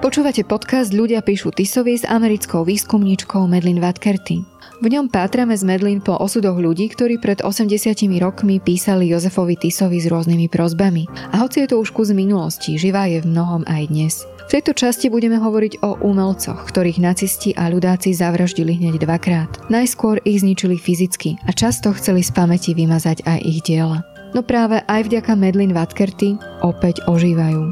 Počúvate podcast Ľudia píšu Tisovi s americkou výskumníčkou Medlin Vatkerty. V ňom pátrame z Medlin po osudoch ľudí, ktorí pred 80 rokmi písali Jozefovi Tisovi s rôznymi prozbami. A hoci je to už kus minulosti, živá je v mnohom aj dnes. V tejto časti budeme hovoriť o umelcoch, ktorých nacisti a ľudáci zavraždili hneď dvakrát. Najskôr ich zničili fyzicky a často chceli z pamäti vymazať aj ich diela. No práve aj vďaka Medlin Vatkerty opäť ožívajú.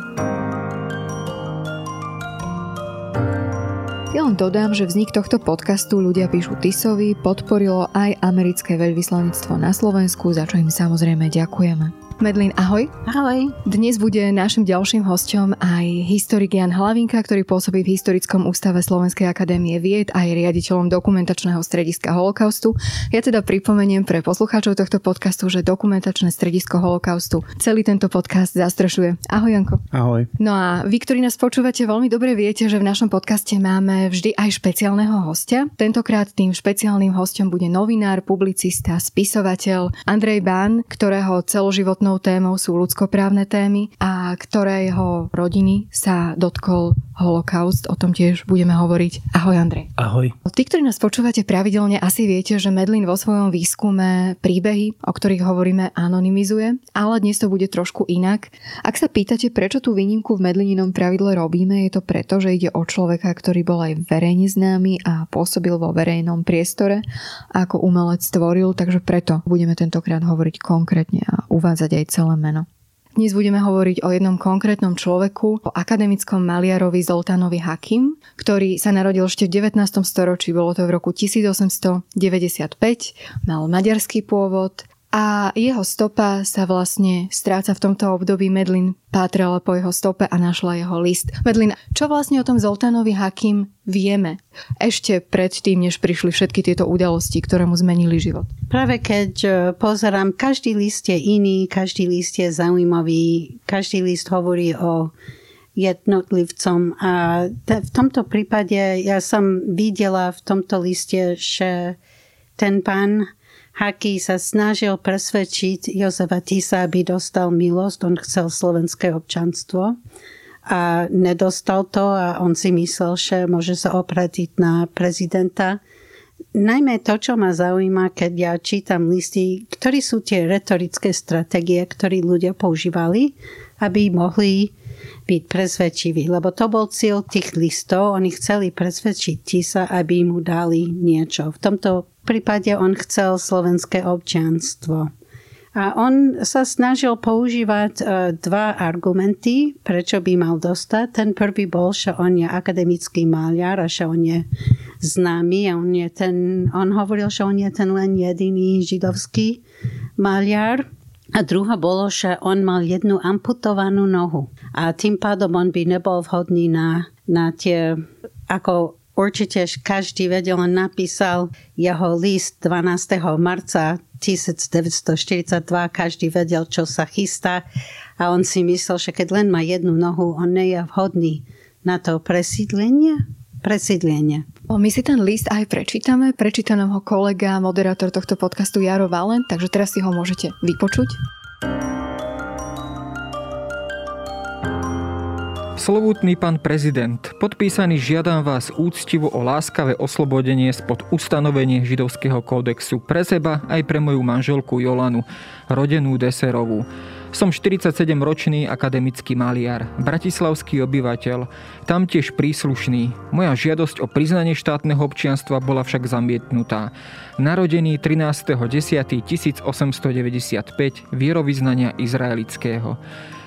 Ja len dodám, že vznik tohto podcastu Ľudia píšu Tisovi podporilo aj americké veľvyslanectvo na Slovensku, za čo im samozrejme ďakujeme. Medlin, ahoj. Ahoj. Dnes bude našim ďalším hostom aj historik Jan Hlavinka, ktorý pôsobí v Historickom ústave Slovenskej akadémie vied a je riaditeľom dokumentačného strediska holokaustu. Ja teda pripomeniem pre poslucháčov tohto podcastu, že dokumentačné stredisko holokaustu celý tento podcast zastrešuje. Ahoj Janko. Ahoj. No a vy, ktorí nás počúvate, veľmi dobre viete, že v našom podcaste máme vždy aj špeciálneho hostia. Tentokrát tým špeciálnym hostom bude novinár, publicista, spisovateľ Andrej Bán, ktorého celoživotnú hlavnou témou sú ľudskoprávne témy a ktorého rodiny sa dotkol holokaust. O tom tiež budeme hovoriť. Ahoj Andrej. Ahoj. Tí, ktorí nás počúvate pravidelne, asi viete, že Medlin vo svojom výskume príbehy, o ktorých hovoríme, anonymizuje, ale dnes to bude trošku inak. Ak sa pýtate, prečo tú výnimku v Medlininom pravidle robíme, je to preto, že ide o človeka, ktorý bol aj verejne známy a pôsobil vo verejnom priestore ako umelec tvoril, takže preto budeme tentokrát hovoriť konkrétne a uvádzať aj celé meno. Dnes budeme hovoriť o jednom konkrétnom človeku, o akademickom maliarovi Zoltánovi Hakim, ktorý sa narodil ešte v 19. storočí, bolo to v roku 1895, mal maďarský pôvod, a jeho stopa sa vlastne stráca v tomto období. Medlin pátrala po jeho stope a našla jeho list. Medlin, čo vlastne o tom Zoltánovi Hakim vieme? Ešte predtým, než prišli všetky tieto udalosti, ktoré mu zmenili život. Práve keď e, pozerám, každý list je iný, každý list je zaujímavý, každý list hovorí o jednotlivcom a v tomto prípade ja som videla v tomto liste, že ten pán Haký sa snažil presvedčiť Jozefa Tisa, aby dostal milosť. On chcel slovenské občanstvo a nedostal to a on si myslel, že môže sa opratiť na prezidenta. Najmä to, čo ma zaujíma, keď ja čítam listy, ktorí sú tie retorické stratégie, ktoré ľudia používali, aby mohli byť presvedčiví. Lebo to bol cieľ tých listov. Oni chceli presvedčiť Tisa, aby mu dali niečo. V tomto prípade on chcel slovenské občianstvo. A on sa snažil používať uh, dva argumenty, prečo by mal dostať. Ten prvý bol, že on je akademický maliar a že on je známy a on, je ten, on hovoril, že on je ten len jediný židovský maliar. A druhá bolo, že on mal jednu amputovanú nohu. A tým pádom on by nebol vhodný na, na tie, ako Určite každý vedel, on napísal jeho list 12. marca 1942, každý vedel, čo sa chystá a on si myslel, že keď len má jednu nohu, on nie je vhodný na to presídlenie. Presídlenie. My si ten list aj prečítame. Prečíta nám ho kolega, moderátor tohto podcastu Jaro Valen, takže teraz si ho môžete vypočuť. Slovutný pán prezident, podpísaný žiadam vás úctivo o láskavé oslobodenie spod ustanovenie židovského kódexu pre seba aj pre moju manželku Jolanu, rodenú Deserovú. Som 47-ročný akademický maliar, bratislavský obyvateľ, tam tiež príslušný. Moja žiadosť o priznanie štátneho občianstva bola však zamietnutá. Narodený 13.10.1895 vierovýznania izraelického.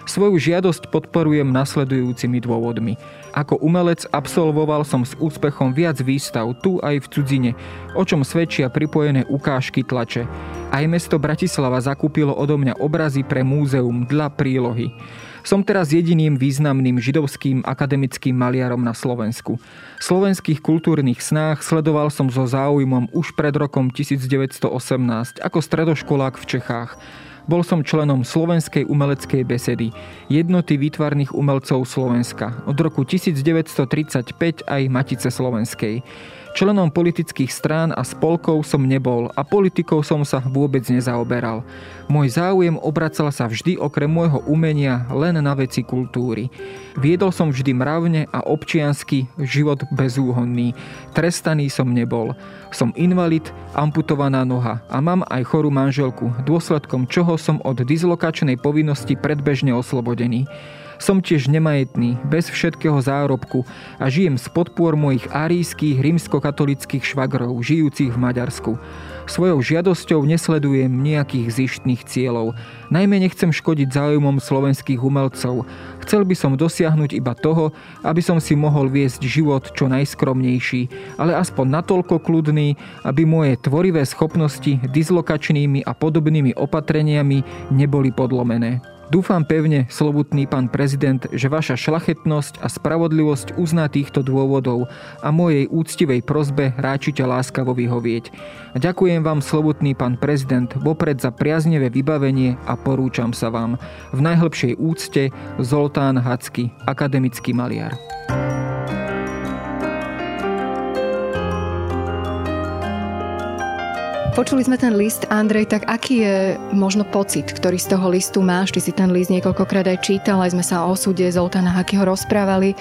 Svoju žiadosť podporujem nasledujúcimi dôvodmi. Ako umelec absolvoval som s úspechom viac výstav tu aj v cudzine, o čom svedčia pripojené ukážky tlače. Aj mesto Bratislava zakúpilo odo mňa obrazy pre múzeum dla prílohy. Som teraz jediným významným židovským akademickým maliarom na Slovensku. Slovenských kultúrnych snách sledoval som so záujmom už pred rokom 1918 ako stredoškolák v Čechách. Bol som členom Slovenskej umeleckej besedy, jednoty výtvarných umelcov Slovenska, od roku 1935 aj Matice Slovenskej. Členom politických strán a spolkov som nebol a politikou som sa vôbec nezaoberal. Môj záujem obracal sa vždy okrem môjho umenia len na veci kultúry. Viedol som vždy mravne a občiansky život bezúhonný. Trestaný som nebol. Som invalid, amputovaná noha a mám aj chorú manželku, dôsledkom čoho som od dislokačnej povinnosti predbežne oslobodený. Som tiež nemajetný, bez všetkého zárobku a žijem z podpor mojich aríských rímskokatolických švagrov, žijúcich v Maďarsku. Svojou žiadosťou nesledujem nejakých zištných cieľov. Najmä nechcem škodiť záujmom slovenských umelcov. Chcel by som dosiahnuť iba toho, aby som si mohol viesť život čo najskromnejší, ale aspoň natoľko kľudný, aby moje tvorivé schopnosti dislokačnými a podobnými opatreniami neboli podlomené. Dúfam pevne, slobutný pán prezident, že vaša šlachetnosť a spravodlivosť uzná týchto dôvodov a mojej úctivej prozbe ráčite láskavo vyhovieť. Ďakujem vám, slobutný pán prezident, vopred za priaznevé vybavenie a porúčam sa vám. V najhlbšej úcte Zoltán Hacky, akademický maliar. Počuli sme ten list, Andrej, tak aký je možno pocit, ktorý z toho listu máš? Ty si ten list niekoľkokrát aj čítal, aj sme sa o súde Zoltána Hakyho rozprávali.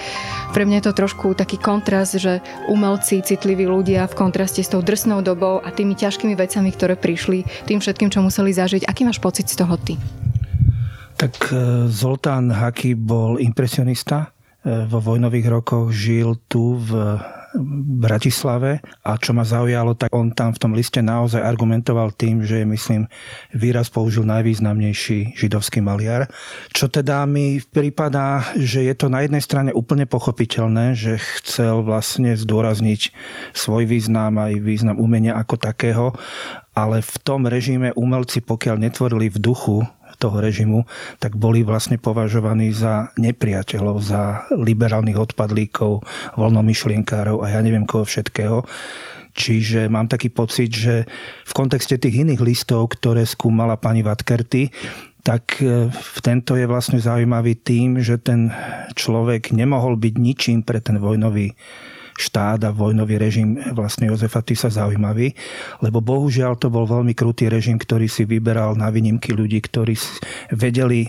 Pre mňa je to trošku taký kontrast, že umelci, citliví ľudia v kontraste s tou drsnou dobou a tými ťažkými vecami, ktoré prišli, tým všetkým, čo museli zažiť. Aký máš pocit z toho ty? Tak e, Zoltán Haky bol impresionista. E, vo vojnových rokoch žil tu v Bratislave a čo ma zaujalo, tak on tam v tom liste naozaj argumentoval tým, že myslím, výraz použil najvýznamnejší židovský maliar. Čo teda mi prípada, že je to na jednej strane úplne pochopiteľné, že chcel vlastne zdôrazniť svoj význam aj význam umenia ako takého, ale v tom režime umelci, pokiaľ netvorili v duchu toho režimu, tak boli vlastne považovaní za nepriateľov, za liberálnych odpadlíkov, voľnomyšlienkárov a ja neviem koho všetkého. Čiže mám taký pocit, že v kontexte tých iných listov, ktoré skúmala pani Vatkerty, tak e, v tento je vlastne zaujímavý tým, že ten človek nemohol byť ničím pre ten vojnový štát a vojnový režim vlastne Jozefa Tisa zaujímavý, lebo bohužiaľ to bol veľmi krutý režim, ktorý si vyberal na výnimky ľudí, ktorí vedeli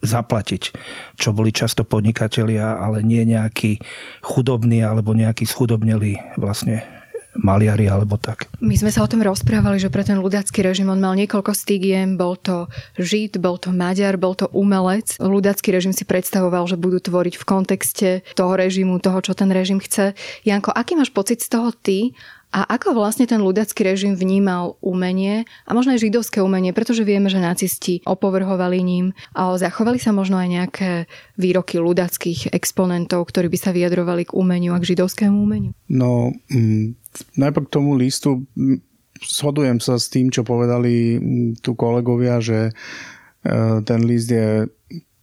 zaplatiť, čo boli často podnikatelia, ale nie nejakí chudobní alebo nejakí schudobneli vlastne maliari alebo tak. My sme sa o tom rozprávali, že pre ten ľudácky režim on mal niekoľko stigiem, bol to Žid, bol to Maďar, bol to umelec. Ľudácky režim si predstavoval, že budú tvoriť v kontexte toho režimu, toho, čo ten režim chce. Janko, aký máš pocit z toho ty a ako vlastne ten ľudacký režim vnímal umenie a možno aj židovské umenie, pretože vieme, že nacisti opovrhovali ním a zachovali sa možno aj nejaké výroky ľudackých exponentov, ktorí by sa vyjadrovali k umeniu a k židovskému umeniu? No, mm, najprv k tomu listu shodujem sa s tým, čo povedali tu kolegovia, že e, ten list je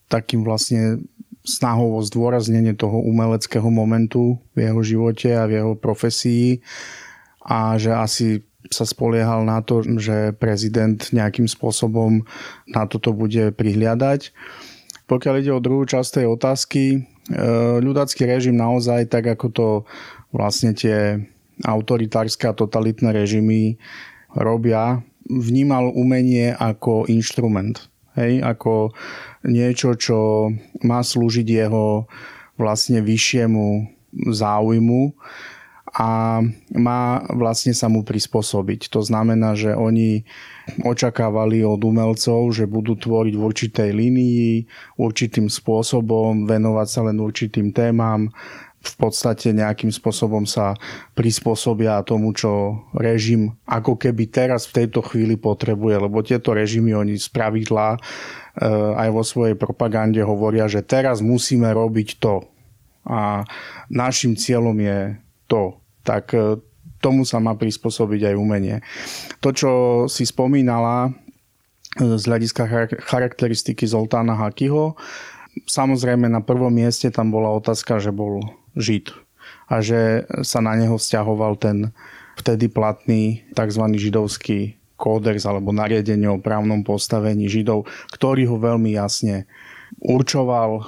takým vlastne snahou o zdôraznenie toho umeleckého momentu v jeho živote a v jeho profesii a že asi sa spoliehal na to, že prezident nejakým spôsobom na toto bude prihliadať. Pokiaľ ide o druhú časť tej otázky, e, ľudácky režim naozaj, tak ako to vlastne tie autoritárske a totalitné režimy robia, vnímal umenie ako inštrument. Hej, ako niečo, čo má slúžiť jeho vlastne vyššiemu záujmu a má vlastne sa mu prispôsobiť. To znamená, že oni očakávali od umelcov, že budú tvoriť v určitej línii, určitým spôsobom, venovať sa len určitým témam, v podstate nejakým spôsobom sa prispôsobia tomu, čo režim ako keby teraz v tejto chvíli potrebuje, lebo tieto režimy oni z pravidla e, aj vo svojej propagande hovoria, že teraz musíme robiť to a našim cieľom je to tak e, tomu sa má prispôsobiť aj umenie. To, čo si spomínala e, z hľadiska charakteristiky Zoltána Hakyho, samozrejme na prvom mieste tam bola otázka, že bol Žid a že sa na neho vzťahoval ten vtedy platný tzv. židovský kódex alebo nariadenie o právnom postavení Židov, ktorý ho veľmi jasne určoval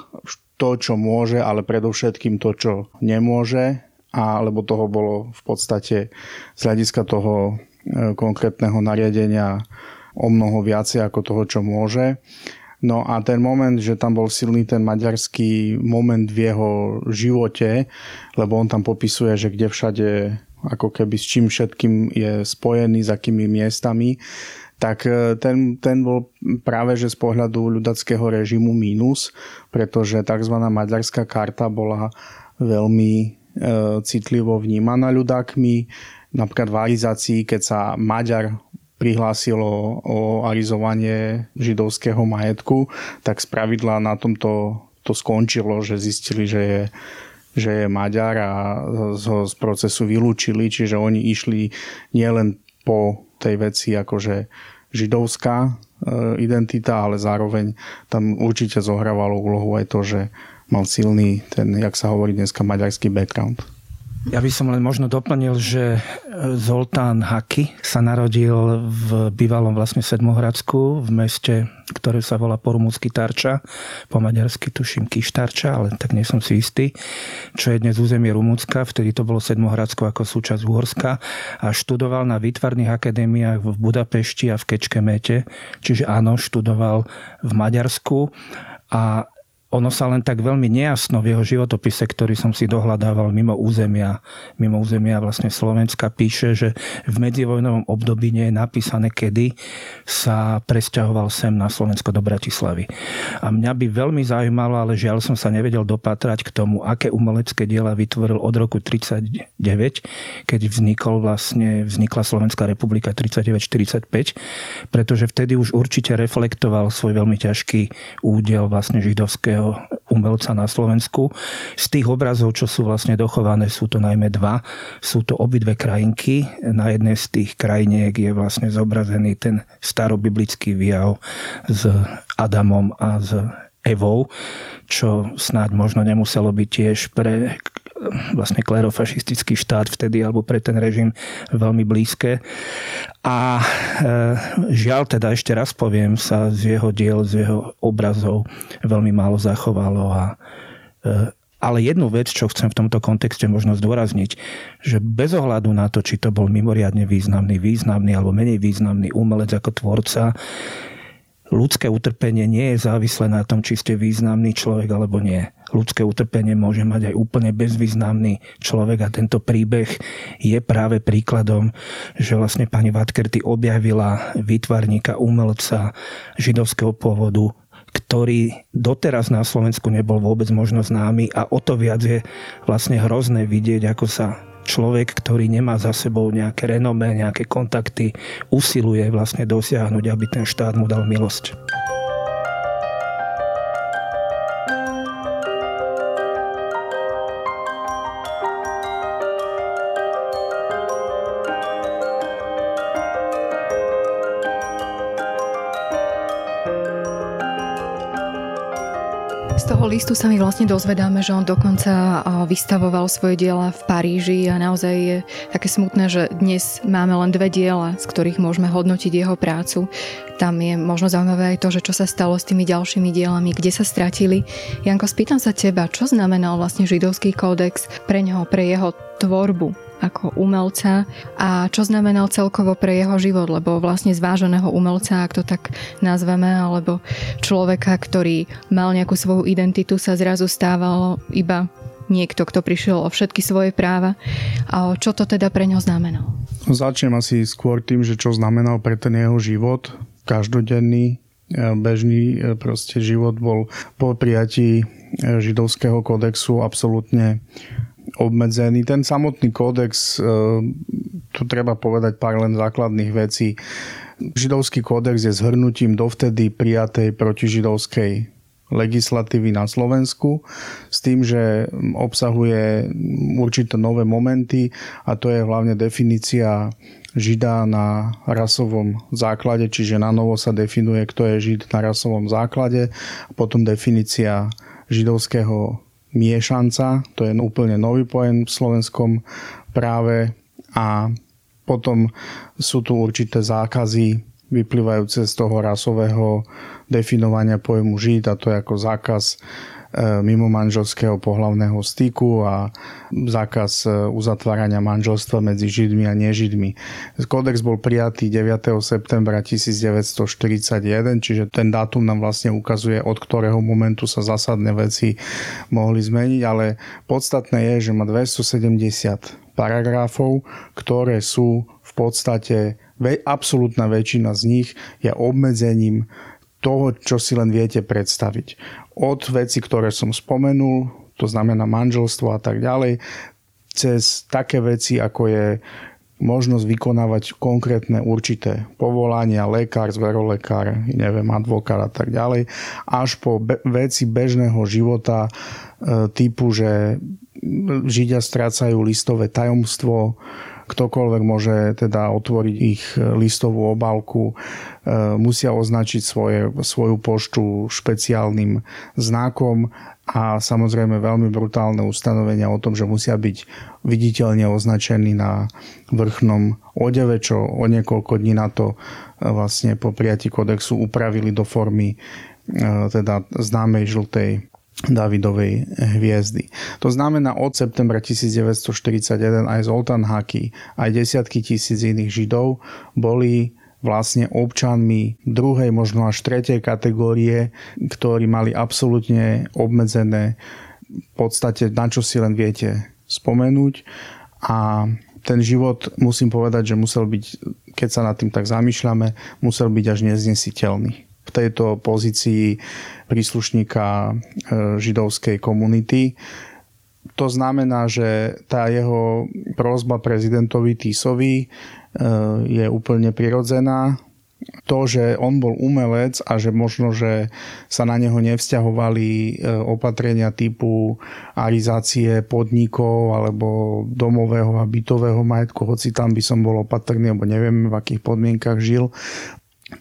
to, čo môže, ale predovšetkým to, čo nemôže, a, lebo toho bolo v podstate z hľadiska toho e, konkrétneho nariadenia o mnoho viacej ako toho, čo môže. No a ten moment, že tam bol silný ten maďarský moment v jeho živote, lebo on tam popisuje, že kde všade ako keby s čím všetkým je spojený, s akými miestami, tak e, ten, ten bol práve že z pohľadu ľudackého režimu mínus, pretože tzv. maďarská karta bola veľmi citlivo vnímaná ľudákmi. Napríklad v arizácii, keď sa Maďar prihlásilo o arizovanie židovského majetku, tak spravidla na tomto to skončilo, že zistili, že je, že je Maďar a ho z procesu vylúčili, čiže oni išli nielen po tej veci akože židovská e, identita, ale zároveň tam určite zohrávalo úlohu aj to, že mal silný ten, jak sa hovorí dneska, maďarský background. Ja by som len možno doplnil, že Zoltán Haky sa narodil v bývalom vlastne Sedmohradsku, v meste, ktoré sa volá po rumúnsky Tarča, po maďarsky tuším Kištarča, ale tak nie som si istý, čo je dnes územie Rumúnska, vtedy to bolo Sedmohradsko ako súčasť Uhorska a študoval na výtvarných akadémiách v Budapešti a v Kečkemete, čiže áno, študoval v Maďarsku. A ono sa len tak veľmi nejasno v jeho životopise, ktorý som si dohľadával mimo územia, mimo územia vlastne Slovenska, píše, že v medzivojnovom období nie je napísané, kedy sa presťahoval sem na Slovensko do Bratislavy. A mňa by veľmi zaujímalo, ale žiaľ som sa nevedel dopatrať k tomu, aké umelecké diela vytvoril od roku 39, keď vznikol vlastne, vznikla Slovenská republika 39-45, pretože vtedy už určite reflektoval svoj veľmi ťažký údel vlastne židovského umelca na Slovensku. Z tých obrazov, čo sú vlastne dochované, sú to najmä dva. Sú to obidve krajinky. Na jednej z tých krajiniek je vlastne zobrazený ten starobiblický výjav s Adamom a s Evou, čo snáď možno nemuselo byť tiež pre vlastne klerofašistický štát vtedy alebo pre ten režim veľmi blízke. A e, žiaľ teda ešte raz poviem sa z jeho diel, z jeho obrazov veľmi málo zachovalo a e, ale jednu vec, čo chcem v tomto kontexte možno zdôrazniť, že bez ohľadu na to, či to bol mimoriadne významný, významný alebo menej významný umelec ako tvorca, ľudské utrpenie nie je závislé na tom, či ste významný človek alebo nie. Ľudské utrpenie môže mať aj úplne bezvýznamný človek a tento príbeh je práve príkladom, že vlastne pani Vatkerty objavila výtvarníka, umelca židovského pôvodu, ktorý doteraz na Slovensku nebol vôbec možno známy a o to viac je vlastne hrozné vidieť, ako sa človek, ktorý nemá za sebou nejaké renomé, nejaké kontakty, usiluje vlastne dosiahnuť, aby ten štát mu dal milosť. Toho listu sa mi vlastne dozvedáme, že on dokonca vystavoval svoje diela v Paríži a naozaj je také smutné, že dnes máme len dve diela, z ktorých môžeme hodnotiť jeho prácu. Tam je možno zaujímavé aj to, že čo sa stalo s tými ďalšími dielami, kde sa stratili. Janko, spýtam sa teba, čo znamenal vlastne židovský kódex pre neho, pre jeho tvorbu? Ako umelca a čo znamenal celkovo pre jeho život, lebo vlastne zváženého umelca, ak to tak nazveme, alebo človeka, ktorý mal nejakú svoju identitu, sa zrazu stával iba niekto, kto prišiel o všetky svoje práva. A čo to teda pre ňo znamenalo? Začnem asi skôr tým, že čo znamenal pre ten jeho život, každodenný, e, bežný e, proste život bol po prijatí e, židovského kodexu absolútne obmedzený. Ten samotný kódex, e, tu treba povedať pár len základných vecí. Židovský kódex je zhrnutím dovtedy prijatej protižidovskej legislatívy na Slovensku s tým, že obsahuje určité nové momenty a to je hlavne definícia žida na rasovom základe, čiže na novo sa definuje, kto je žid na rasovom základe. Potom definícia židovského miešanca, to je úplne nový pojem v slovenskom práve. A potom sú tu určité zákazy vyplývajúce z toho rasového definovania pojmu žid a to je ako zákaz mimo manželského pohlavného styku a zákaz e, uzatvárania manželstva medzi Židmi a nežidmi. Kódex bol prijatý 9. septembra 1941, čiže ten dátum nám vlastne ukazuje, od ktorého momentu sa zásadné veci mohli zmeniť, ale podstatné je, že má 270 paragrafov, ktoré sú v podstate absolútna väčšina z nich je obmedzením toho, čo si len viete predstaviť. Od veci, ktoré som spomenul, to znamená manželstvo a tak ďalej, cez také veci, ako je možnosť vykonávať konkrétne určité povolania, lekár, zverolekár, neviem, advokát a tak ďalej, až po be- veci bežného života e, typu, že Židia strácajú listové tajomstvo, ktokoľvek môže teda otvoriť ich listovú obálku, e, musia označiť svoje, svoju poštu špeciálnym znakom a samozrejme veľmi brutálne ustanovenia o tom, že musia byť viditeľne označení na vrchnom odeve, čo o niekoľko dní na to e, vlastne po prijatí kodexu upravili do formy e, teda známej žltej Davidovej hviezdy. To znamená od septembra 1941 aj Zoltán Haki, aj desiatky tisíc iných Židov boli vlastne občanmi druhej, možno až tretej kategórie, ktorí mali absolútne obmedzené v podstate na čo si len viete spomenúť a ten život, musím povedať, že musel byť, keď sa nad tým tak zamýšľame, musel byť až neznesiteľný v tejto pozícii príslušníka e, židovskej komunity. To znamená, že tá jeho prozba prezidentovi Tisovi e, je úplne prirodzená. To, že on bol umelec a že možno, že sa na neho nevzťahovali e, opatrenia typu arizácie podnikov alebo domového a bytového majetku, hoci tam by som bol opatrný, alebo neviem, v akých podmienkach žil,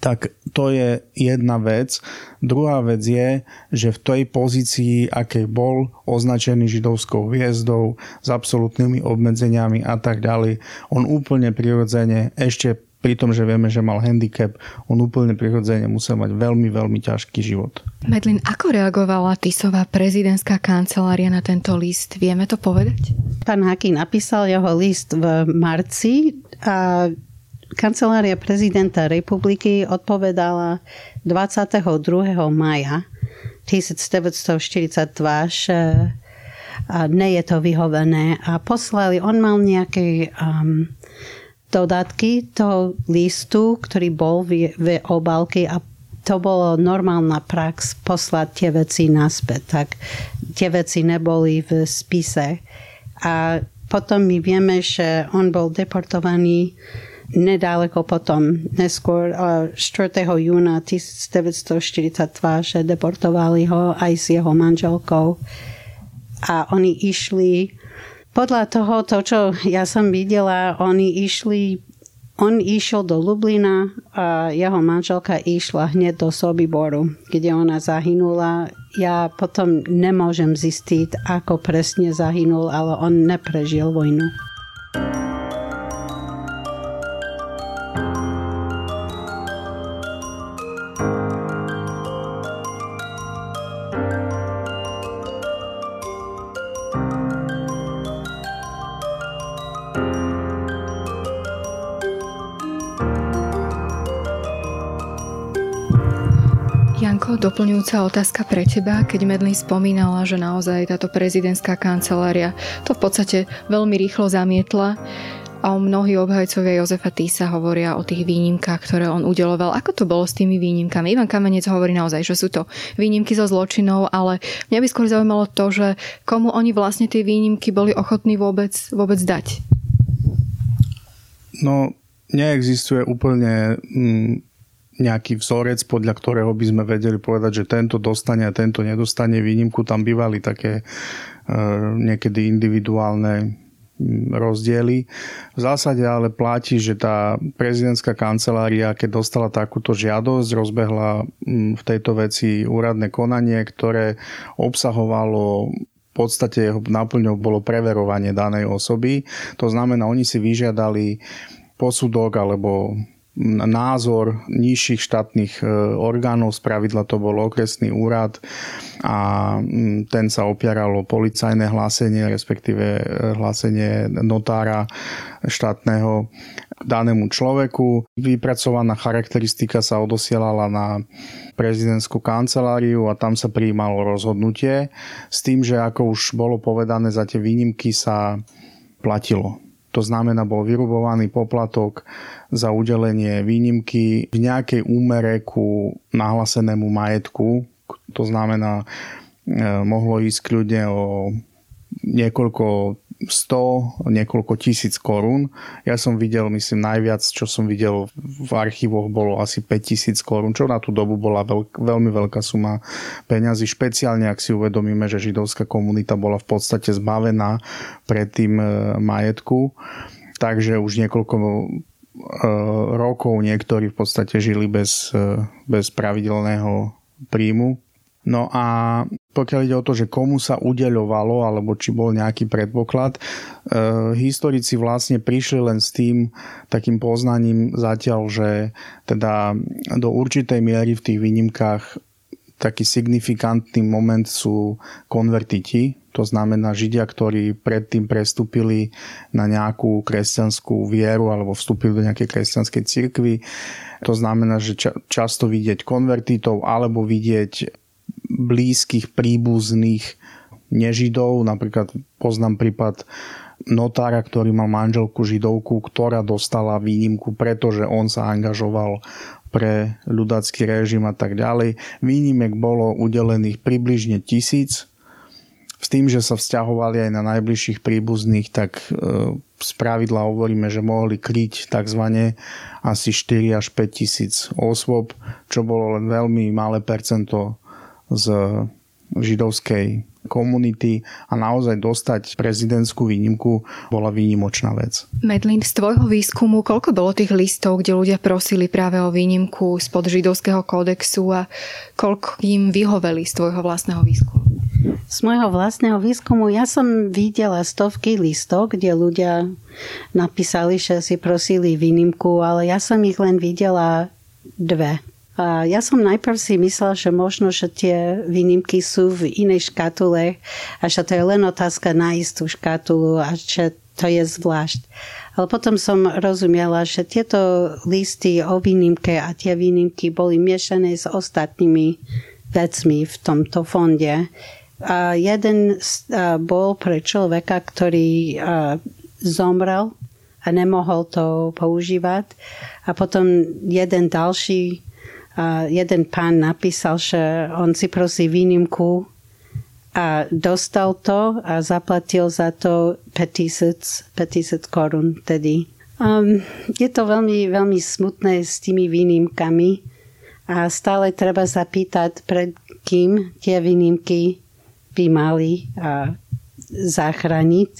tak to je jedna vec. Druhá vec je, že v tej pozícii, akej bol označený židovskou hviezdou s absolútnymi obmedzeniami a tak ďalej, on úplne prirodzene ešte pri tom, že vieme, že mal handicap, on úplne prirodzene musel mať veľmi, veľmi ťažký život. Medlin, ako reagovala Tisová prezidentská kancelária na tento list? Vieme to povedať? Pán Haky napísal jeho list v marci a Kancelária prezidenta republiky odpovedala 22. maja 1942, že nie je to vyhovené a poslali, on mal nejaké um, dodatky toho listu, ktorý bol v, v obálke a to bolo normálna prax poslať tie veci naspäť, tak tie veci neboli v spise. A potom my vieme, že on bol deportovaný nedaleko potom, neskôr 4. júna 1942, že deportovali ho aj s jeho manželkou a oni išli podľa toho, to, čo ja som videla, oni išli on išiel do Lublina a jeho manželka išla hneď do Sobiboru, kde ona zahynula. Ja potom nemôžem zistiť, ako presne zahynul, ale on neprežil vojnu. Janko, doplňujúca otázka pre teba, keď Medlin spomínala, že naozaj táto prezidentská kancelária to v podstate veľmi rýchlo zamietla a mnohí obhajcovia Jozefa Týsa hovoria o tých výnimkách, ktoré on udeloval. Ako to bolo s tými výnimkami? Ivan Kamenec hovorí naozaj, že sú to výnimky zo zločinov, ale mňa by skôr zaujímalo to, že komu oni vlastne tie výnimky boli ochotní vôbec, vôbec dať. No, neexistuje úplne mm, nejaký vzorec, podľa ktorého by sme vedeli povedať, že tento dostane a tento nedostane výnimku. Tam bývali také e, niekedy individuálne rozdiely. V zásade ale platí, že tá prezidentská kancelária, keď dostala takúto žiadosť, rozbehla v tejto veci úradné konanie, ktoré obsahovalo v podstate jeho náplňou bolo preverovanie danej osoby. To znamená, oni si vyžiadali posudok alebo názor nižších štátnych e, orgánov, z pravidla to bol okresný úrad a ten sa opieral o policajné hlásenie, respektíve e, hlásenie notára štátneho danému človeku. Vypracovaná charakteristika sa odosielala na prezidentskú kanceláriu a tam sa prijímalo rozhodnutie s tým, že ako už bolo povedané, za tie výnimky sa platilo. To znamená, bol vyrubovaný poplatok za udelenie výnimky v nejakej úmere ku nahlasenému majetku. To znamená, e, mohlo ísť kľudne o niekoľko 100, niekoľko tisíc korún. Ja som videl, myslím, najviac, čo som videl v archívoch, bolo asi 5000 korún, čo na tú dobu bola veľk, veľmi veľká suma peňazí, špeciálne ak si uvedomíme, že židovská komunita bola v podstate zbavená pred tým e, majetku. Takže už niekoľko e, rokov niektorí v podstate žili bez, e, bez pravidelného príjmu. No a pokiaľ ide o to, že komu sa udeľovalo, alebo či bol nejaký predpoklad, e, historici vlastne prišli len s tým takým poznaním zatiaľ, že teda do určitej miery v tých výnimkách taký signifikantný moment sú konvertiti, to znamená Židia, ktorí predtým prestúpili na nejakú kresťanskú vieru alebo vstúpili do nejakej kresťanskej cirkvi. To znamená, že často vidieť konvertitov alebo vidieť blízkych príbuzných nežidov. Napríklad poznám prípad notára, ktorý mal manželku židovku, ktorá dostala výnimku, pretože on sa angažoval pre ľudacký režim a tak ďalej. Výnimek bolo udelených približne tisíc. S tým, že sa vzťahovali aj na najbližších príbuzných, tak e, z pravidla hovoríme, že mohli kryť tzv. asi 4 až 5 tisíc osôb, čo bolo len veľmi malé percento z židovskej komunity a naozaj dostať prezidentskú výnimku bola výnimočná vec. Medlin, z tvojho výskumu, koľko bolo tých listov, kde ľudia prosili práve o výnimku spod židovského kódexu a koľko im vyhoveli z tvojho vlastného výskumu? Z môjho vlastného výskumu ja som videla stovky listov, kde ľudia napísali, že si prosili výnimku, ale ja som ich len videla dve. Ja som najprv si myslela, že možno, že tie výnimky sú v inej škatule a že to je len otázka nájsť tú škatulu a že to je zvlášť. Ale potom som rozumela, že tieto listy o výnimke a tie výnimky boli miešané s ostatnými vecmi v tomto fonde. A jeden bol pre človeka, ktorý zomrel a nemohol to používať. A potom jeden ďalší a jeden pán napísal, že on si prosí výnimku a dostal to a zaplatil za to 5000, 5000 korun tedy. Um, je to veľmi, veľmi smutné s tými výnimkami a stále treba zapýtať, pred kým tie výnimky by mali a, zachrániť.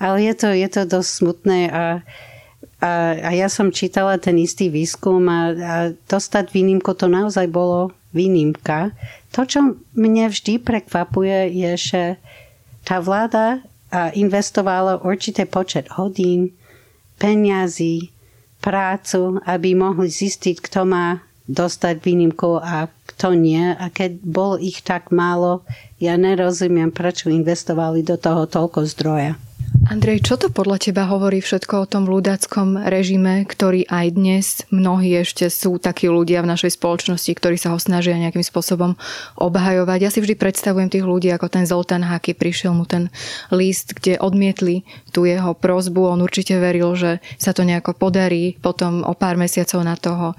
Ale je to, je to dosť smutné a a, a ja som čítala ten istý výskum a, a dostať výnimku to naozaj bolo výnimka. To, čo mne vždy prekvapuje, je, že tá vláda investovala určité počet hodín, peniazy, prácu, aby mohli zistiť, kto má dostať výnimku a kto nie. A keď bol ich tak málo, ja nerozumiem, prečo investovali do toho toľko zdroja. Andrej, čo to podľa teba hovorí všetko o tom ľudáckom režime, ktorý aj dnes mnohí ešte sú takí ľudia v našej spoločnosti, ktorí sa ho snažia nejakým spôsobom obhajovať. Ja si vždy predstavujem tých ľudí, ako ten Zoltán Haky, prišiel mu ten list, kde odmietli tú jeho prozbu. On určite veril, že sa to nejako podarí. Potom o pár mesiacov na toho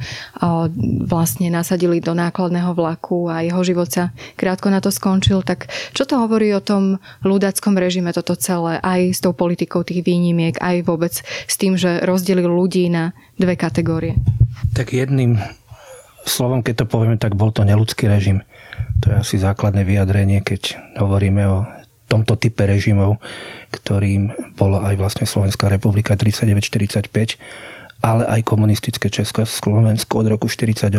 vlastne nasadili do nákladného vlaku a jeho život sa krátko na to skončil. Tak čo to hovorí o tom ľudáckom režime toto celé? Aj s tou politikou tých výnimiek, aj vôbec s tým, že rozdelil ľudí na dve kategórie? Tak jedným slovom, keď to povieme, tak bol to neludský režim. To je asi základné vyjadrenie, keď hovoríme o tomto type režimov, ktorým bola aj vlastne Slovenská republika 39-45, ale aj komunistické Československo od roku 48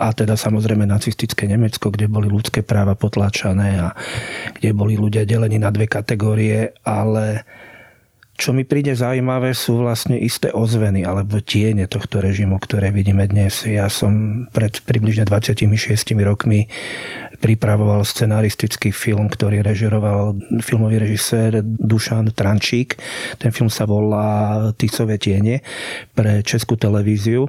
a teda samozrejme nacistické Nemecko, kde boli ľudské práva potláčané a kde boli ľudia delení na dve kategórie, ale čo mi príde zaujímavé sú vlastne isté ozveny alebo tiene tohto režimu, ktoré vidíme dnes. Ja som pred približne 26 rokmi pripravoval scenaristický film, ktorý režiroval filmový režisér Dušan Trančík. Ten film sa volá Ticové tiene pre Českú televíziu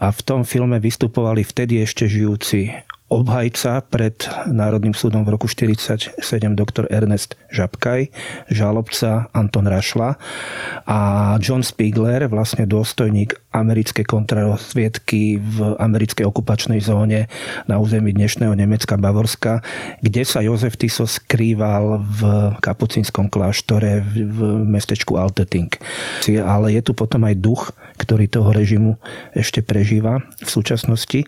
a v tom filme vystupovali vtedy ešte žijúci obhajca pred Národným súdom v roku 1947 doktor Ernest Žabkaj, žalobca Anton Rašla a John Spiegler, vlastne dôstojník americkej kontrarozviedky v americkej okupačnej zóne na území dnešného Nemecka, Bavorska, kde sa Jozef Tiso skrýval v kapucínskom kláštore v mestečku Alteting. Ale je tu potom aj duch, ktorý toho režimu ešte prežíva v súčasnosti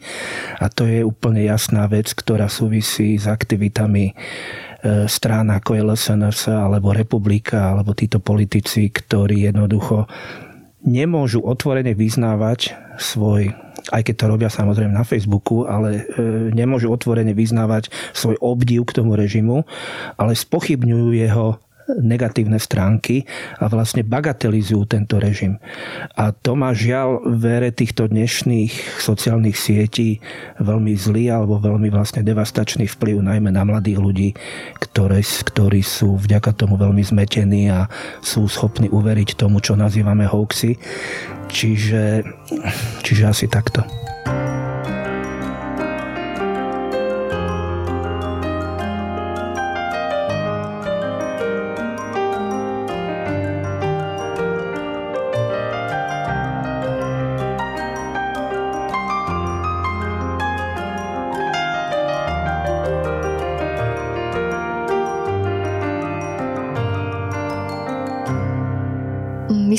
a to je úplne jasné jasná vec, ktorá súvisí s aktivitami e, strán ako je LSNS alebo Republika alebo títo politici, ktorí jednoducho nemôžu otvorene vyznávať svoj, aj keď to robia samozrejme na Facebooku, ale e, nemôžu otvorene vyznávať svoj obdiv k tomu režimu, ale spochybňujú jeho negatívne stránky a vlastne bagatelizujú tento režim. A to má žiaľ vere týchto dnešných sociálnych sietí veľmi zlý alebo veľmi vlastne devastačný vplyv najmä na mladých ľudí, ktoré, ktorí sú vďaka tomu veľmi zmetení a sú schopní uveriť tomu, čo nazývame hoaxy. Čiže, čiže asi takto.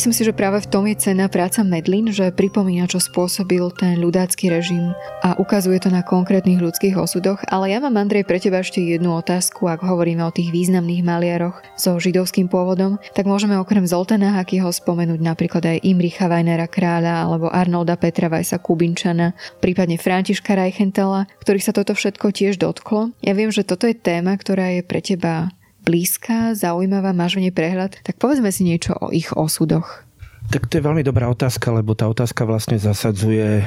Myslím si, že práve v tom je cena práca Medlin, že pripomína, čo spôsobil ten ľudácky režim a ukazuje to na konkrétnych ľudských osudoch. Ale ja mám, Andrej, pre teba ešte jednu otázku, ak hovoríme o tých významných maliaroch so židovským pôvodom, tak môžeme okrem Zoltana Hakyho spomenúť napríklad aj Imricha Weinera Kráľa alebo Arnolda Petra Vajsa Kubinčana, prípadne Františka Reichentela, ktorých sa toto všetko tiež dotklo. Ja viem, že toto je téma, ktorá je pre teba blízka, zaujímavá, máš v nej prehľad, tak povedzme si niečo o ich osudoch. Tak to je veľmi dobrá otázka, lebo tá otázka vlastne zasadzuje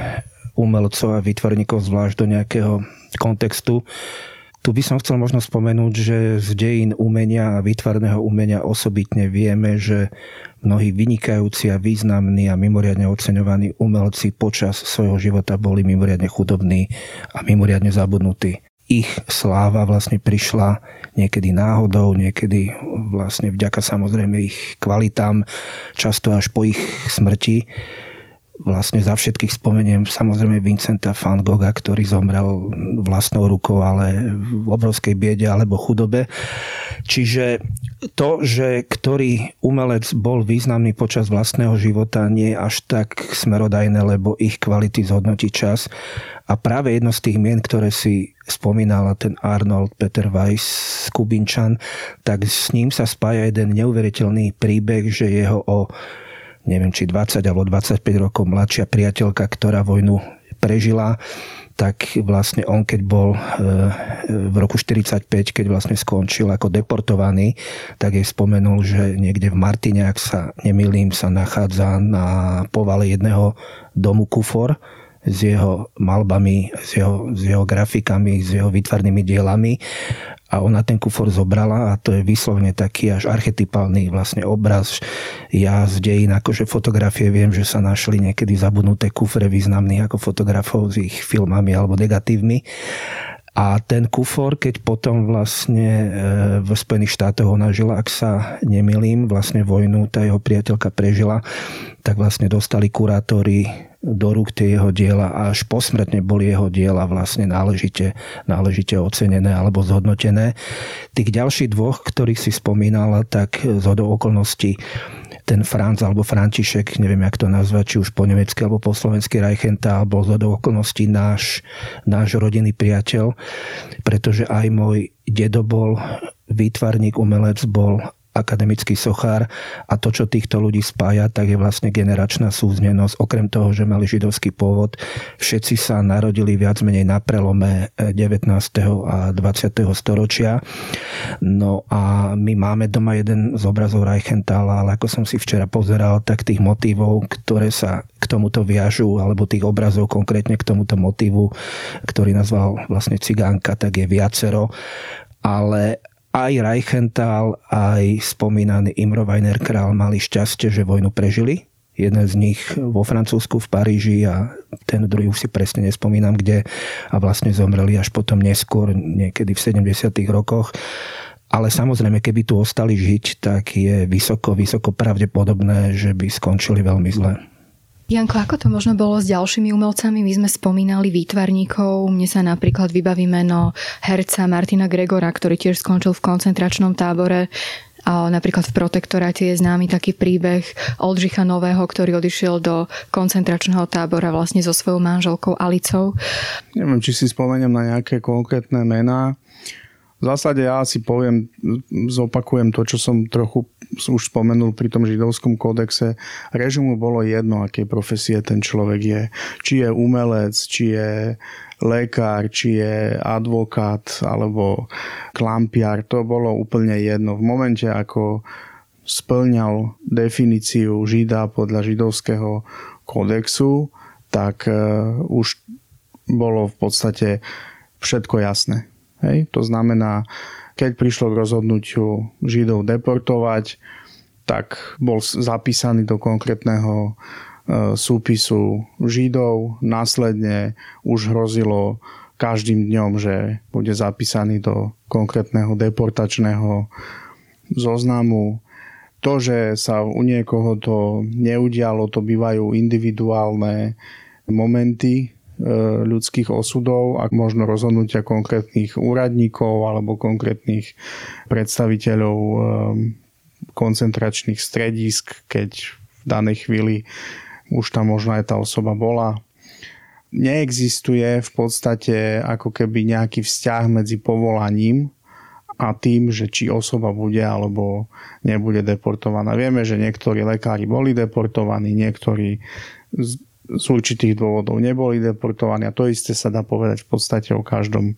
umelcov a výtvarníkov zvlášť do nejakého kontextu. Tu by som chcel možno spomenúť, že z dejín umenia a výtvarného umenia osobitne vieme, že mnohí vynikajúci a významní a mimoriadne oceňovaní umelci počas svojho života boli mimoriadne chudobní a mimoriadne zabudnutí ich sláva vlastne prišla niekedy náhodou, niekedy vlastne vďaka samozrejme ich kvalitám, často až po ich smrti vlastne za všetkých spomeniem samozrejme Vincenta van Gogha, ktorý zomrel vlastnou rukou, ale v obrovskej biede alebo chudobe. Čiže to, že ktorý umelec bol významný počas vlastného života, nie až tak smerodajné, lebo ich kvality zhodnotí čas. A práve jedno z tých mien, ktoré si spomínala ten Arnold Peter Weiss Kubinčan, tak s ním sa spája jeden neuveriteľný príbeh, že jeho o neviem, či 20 alebo 25 rokov mladšia priateľka, ktorá vojnu prežila, tak vlastne on, keď bol e, v roku 45, keď vlastne skončil ako deportovaný, tak jej spomenul, že niekde v Martine, ak sa nemýlim, sa nachádza na povale jedného domu kufor, s jeho malbami, s jeho, s jeho grafikami, s jeho výtvarnými dielami a ona ten kufor zobrala a to je vyslovne taký až archetypálny vlastne obraz. Ja z dejín akože fotografie viem, že sa našli niekedy zabudnuté kufre významných ako fotografov s ich filmami alebo negatívmi. A ten kufor, keď potom vlastne e, v Spojených štátoch ona žila, ak sa nemilím, vlastne vojnu tá jeho priateľka prežila, tak vlastne dostali kurátori do rúk tie jeho diela a až posmrtne boli jeho diela vlastne náležite, náležite ocenené alebo zhodnotené. Tých ďalších dvoch, ktorých si spomínala, tak z okolností ten Franz alebo František, neviem jak to nazvať, či už po nemecky alebo po slovensky Reichenthal bol z okolností náš, náš rodinný priateľ, pretože aj môj dedo bol výtvarník, umelec, bol akademický sochár a to, čo týchto ľudí spája, tak je vlastne generačná súznenosť. Okrem toho, že mali židovský pôvod, všetci sa narodili viac menej na prelome 19. a 20. storočia. No a my máme doma jeden z obrazov Reichentála, ale ako som si včera pozeral, tak tých motivov, ktoré sa k tomuto viažu, alebo tých obrazov konkrétne k tomuto motivu, ktorý nazval vlastne cigánka, tak je viacero ale aj Reichenthal, aj spomínaný Imro Weiner král mali šťastie, že vojnu prežili. Jeden z nich vo Francúzsku, v Paríži a ten druhý už si presne nespomínam kde a vlastne zomreli až potom neskôr, niekedy v 70. rokoch. Ale samozrejme, keby tu ostali žiť, tak je vysoko, vysoko pravdepodobné, že by skončili veľmi zle. Janko, ako to možno bolo s ďalšími umelcami? My sme spomínali výtvarníkov. Mne sa napríklad vybaví meno herca Martina Gregora, ktorý tiež skončil v koncentračnom tábore. A napríklad v protektoráte je známy taký príbeh Oldřicha Nového, ktorý odišiel do koncentračného tábora vlastne so svojou manželkou Alicou. Neviem, či si spomeniem na nejaké konkrétne mená. Zásade ja si poviem, zopakujem to, čo som trochu už spomenul pri tom židovskom kódexe. Režimu bolo jedno, aké profesie ten človek je. Či je umelec, či je lekár, či je advokát alebo klampiar, to bolo úplne jedno. V momente, ako splňal definíciu žida podľa židovského kódexu, tak uh, už bolo v podstate všetko jasné. Hej? To znamená, keď prišlo k rozhodnutiu Židov deportovať, tak bol zapísaný do konkrétneho e, súpisu Židov. Následne už hrozilo každým dňom, že bude zapísaný do konkrétneho deportačného zoznamu. To, že sa u niekoho to neudialo, to bývajú individuálne momenty ľudských osudov a možno rozhodnutia konkrétnych úradníkov alebo konkrétnych predstaviteľov e, koncentračných stredisk, keď v danej chvíli už tam možno aj tá osoba bola. Neexistuje v podstate ako keby nejaký vzťah medzi povolaním a tým, že či osoba bude alebo nebude deportovaná. Vieme, že niektorí lekári boli deportovaní, niektorí z určitých dôvodov neboli deportovaní a to isté sa dá povedať v podstate o každom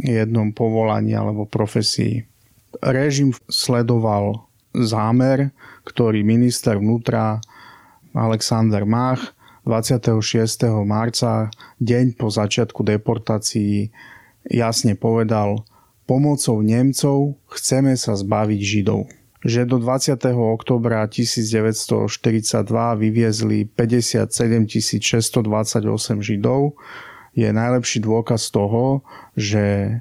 jednom povolaní alebo profesii. Režim sledoval zámer, ktorý minister vnútra Alexander Mach 26. marca, deň po začiatku deportácií, jasne povedal, pomocou Nemcov chceme sa zbaviť Židov že do 20. oktobra 1942 vyviezli 57 628 Židov, je najlepší dôkaz toho, že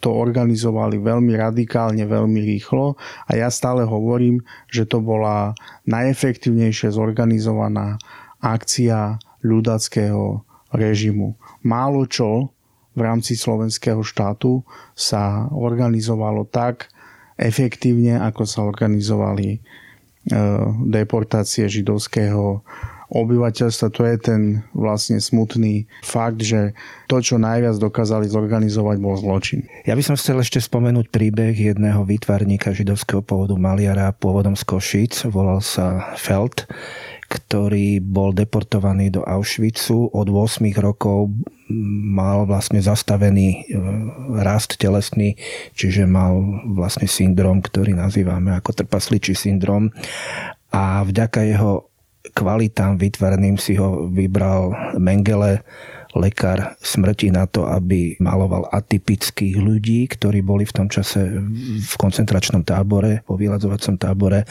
to organizovali veľmi radikálne, veľmi rýchlo a ja stále hovorím, že to bola najefektívnejšie zorganizovaná akcia ľudackého režimu. Málo čo v rámci slovenského štátu sa organizovalo tak, efektívne, ako sa organizovali e, deportácie židovského obyvateľstva. To je ten vlastne smutný fakt, že to, čo najviac dokázali zorganizovať, bol zločin. Ja by som chcel ešte spomenúť príbeh jedného výtvarníka židovského pôvodu maliara pôvodom z Košic. Volal sa Feld ktorý bol deportovaný do Auschwitzu. Od 8 rokov mal vlastne zastavený e, rast telesný, čiže mal vlastne syndrom, ktorý nazývame ako trpasličí syndrom. A vďaka jeho kvalitám vytvoreným si ho vybral Mengele, lekár smrti na to, aby maloval atypických ľudí, ktorí boli v tom čase v koncentračnom tábore, vo vyladzovacom tábore,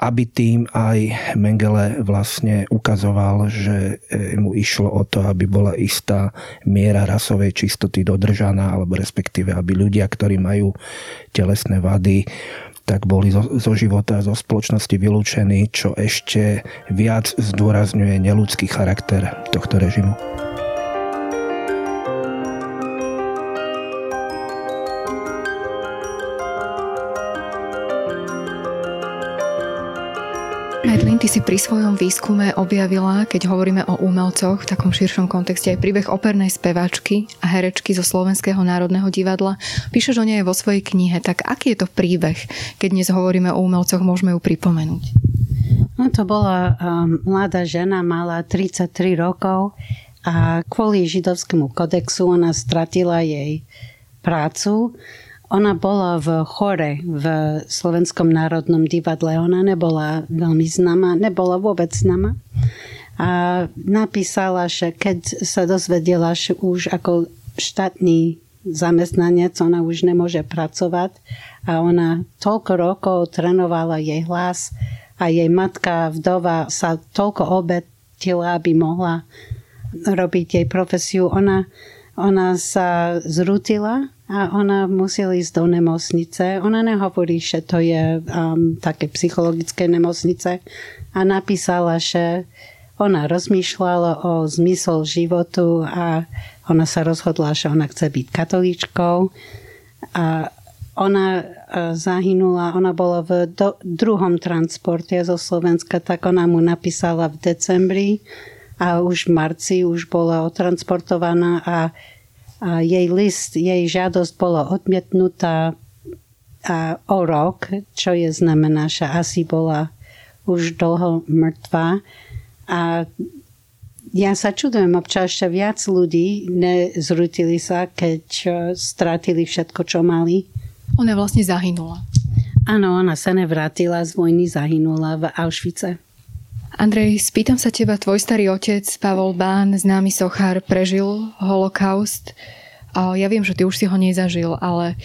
aby tým aj Mengele vlastne ukazoval, že e, mu išlo o to, aby bola istá miera rasovej čistoty dodržaná, alebo respektíve, aby ľudia, ktorí majú telesné vady, tak boli zo, zo života, zo spoločnosti vylúčení, čo ešte viac zdôrazňuje neludský charakter tohto režimu. Andrej, ty si pri svojom výskume objavila, keď hovoríme o umelcoch v takom širšom kontexte, aj príbeh opernej speváčky a herečky zo Slovenského národného divadla. Píšeš o nej vo svojej knihe, tak aký je to príbeh, keď dnes hovoríme o umelcoch, môžeme ju pripomenúť? No to bola um, mladá žena, mala 33 rokov a kvôli židovskému kodexu ona stratila jej prácu ona bola v chore v Slovenskom národnom divadle. Ona nebola veľmi známa, nebola vôbec známa. A napísala, že keď sa dozvedela, že už ako štátny zamestnanec, ona už nemôže pracovať a ona toľko rokov trenovala jej hlas a jej matka vdova sa toľko obetila, aby mohla robiť jej profesiu. Ona, ona sa zrutila a ona musela ísť do nemocnice. Ona nehovorí, že to je um, také psychologické nemocnice. A napísala, že ona rozmýšľala o zmysel životu a ona sa rozhodla, že ona chce byť katolíčkou. A ona uh, zahynula, ona bola v do, druhom transporte zo Slovenska, tak ona mu napísala v decembri a už v marci už bola otransportovaná a a jej list, jej žiadosť bola odmietnutá a o rok, čo je znamená, že asi bola už dlho mŕtva. A ja sa čudujem občas, že viac ľudí nezrutili sa, keď stratili všetko, čo mali. Ona vlastne zahynula. Áno, ona sa nevrátila z vojny, zahynula v Auschwitze. Andrej, spýtam sa teba, tvoj starý otec, Pavol Bán, známy sochár, prežil holokaust. Ja viem, že ty už si ho nezažil, ale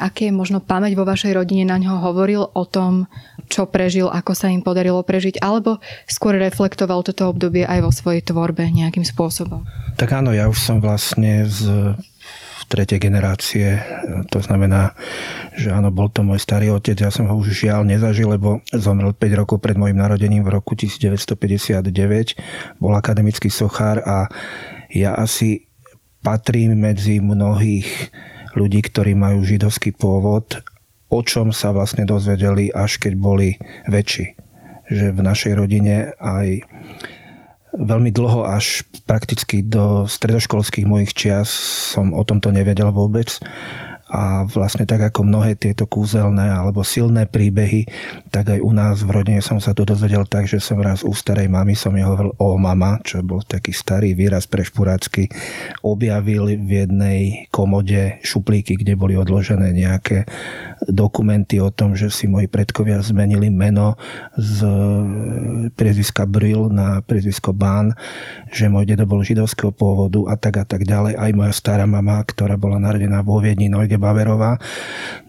aké je možno pamäť vo vašej rodine na ňo hovoril o tom, čo prežil, ako sa im podarilo prežiť, alebo skôr reflektoval toto obdobie aj vo svojej tvorbe nejakým spôsobom? Tak áno, ja už som vlastne z tretej generácie. To znamená, že áno, bol to môj starý otec. Ja som ho už žiaľ nezažil, lebo zomrel 5 rokov pred môjim narodením v roku 1959. Bol akademický sochár a ja asi patrím medzi mnohých ľudí, ktorí majú židovský pôvod, o čom sa vlastne dozvedeli, až keď boli väčší. Že v našej rodine aj veľmi dlho, až prakticky do stredoškolských mojich čias som o tomto nevedel vôbec a vlastne tak ako mnohé tieto kúzelné alebo silné príbehy, tak aj u nás v rodine som sa to dozvedel tak, že som raz u starej mamy som jej hovoril o mama, čo bol taký starý výraz pre špurácky, objavil v jednej komode šuplíky, kde boli odložené nejaké dokumenty o tom, že si moji predkovia zmenili meno z priezviska Brill na priezvisko Bán, že môj dedo bol židovského pôvodu a tak a tak ďalej. Aj moja stará mama, ktorá bola narodená vo Viedni, Nojge Zuzke Baverová.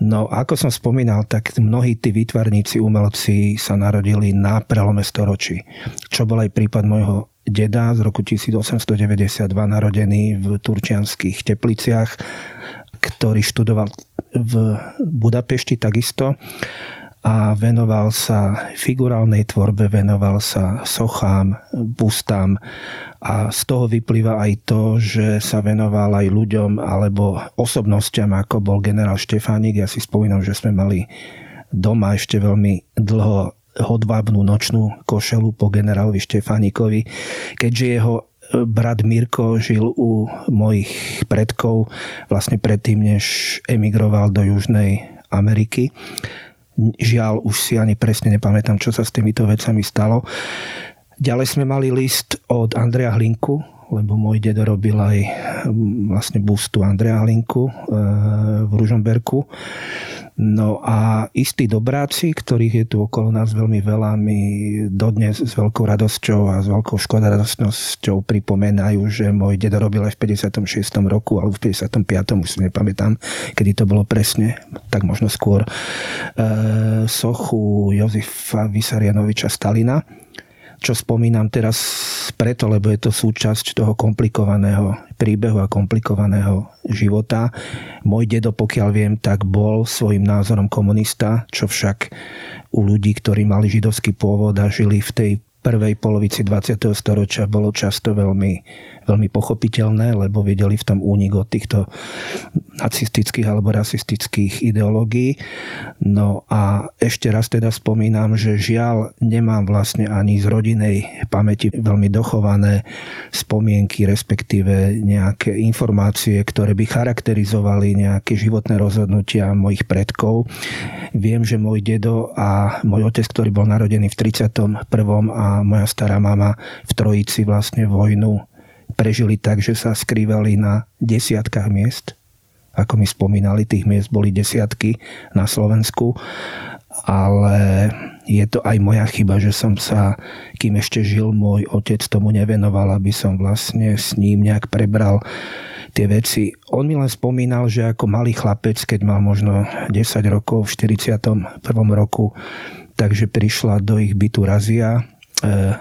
No ako som spomínal, tak mnohí tí výtvarníci, umelci sa narodili na prelome storočí. Čo bol aj prípad môjho deda z roku 1892 narodený v turčianských tepliciach, ktorý študoval v Budapešti takisto a venoval sa figurálnej tvorbe, venoval sa sochám, bustám a z toho vyplýva aj to, že sa venoval aj ľuďom alebo osobnostiam, ako bol generál Štefánik. Ja si spomínam, že sme mali doma ešte veľmi dlho hodvábnú nočnú košelu po generálovi Štefánikovi, keďže jeho brat Mirko žil u mojich predkov vlastne predtým, než emigroval do Južnej Ameriky Žiaľ, už si ani presne nepamätám, čo sa s týmito vecami stalo. Ďalej sme mali list od Andrea Hlinku, lebo môj dedo robil aj mm, vlastne bustu Andrea Hlinku e, v Ružomberku. No a istí dobráci, ktorých je tu okolo nás veľmi veľa, mi dodnes s veľkou radosťou a s veľkou škodaradosťou pripomenajú, že môj dedo robil aj v 56. roku alebo v 55. už si nepamätám, kedy to bolo presne, tak možno skôr e, sochu Jozefa Vysarianoviča Stalina čo spomínam teraz preto, lebo je to súčasť toho komplikovaného príbehu a komplikovaného života. Môj dedo, pokiaľ viem, tak bol svojim názorom komunista, čo však u ľudí, ktorí mali židovský pôvod a žili v tej prvej polovici 20. storočia bolo často veľmi, veľmi pochopiteľné, lebo videli v tom únik od týchto nacistických alebo rasistických ideológií. No a ešte raz teda spomínam, že žiaľ nemám vlastne ani z rodinej pamäti veľmi dochované spomienky, respektíve nejaké informácie, ktoré by charakterizovali nejaké životné rozhodnutia mojich predkov. Viem, že môj dedo a môj otec, ktorý bol narodený v 31. a moja stará mama v Trojici vlastne vojnu prežili tak, že sa skrývali na desiatkách miest. Ako mi spomínali, tých miest boli desiatky na Slovensku. Ale je to aj moja chyba, že som sa, kým ešte žil môj otec, tomu nevenoval, aby som vlastne s ním nejak prebral tie veci. On mi len spomínal, že ako malý chlapec, keď mal možno 10 rokov v 41. roku, takže prišla do ich bytu razia. E,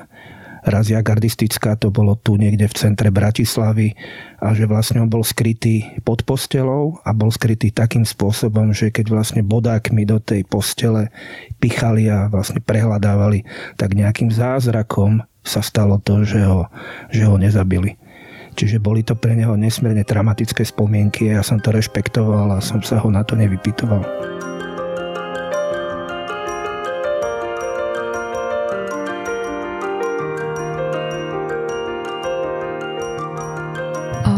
razia gardistická, to bolo tu niekde v centre Bratislavy a že vlastne on bol skrytý pod postelou a bol skrytý takým spôsobom, že keď vlastne bodákmi do tej postele pichali a vlastne prehľadávali, tak nejakým zázrakom sa stalo to, že ho, že ho nezabili. Čiže boli to pre neho nesmierne traumatické spomienky a ja som to rešpektoval a som sa ho na to nevypitoval.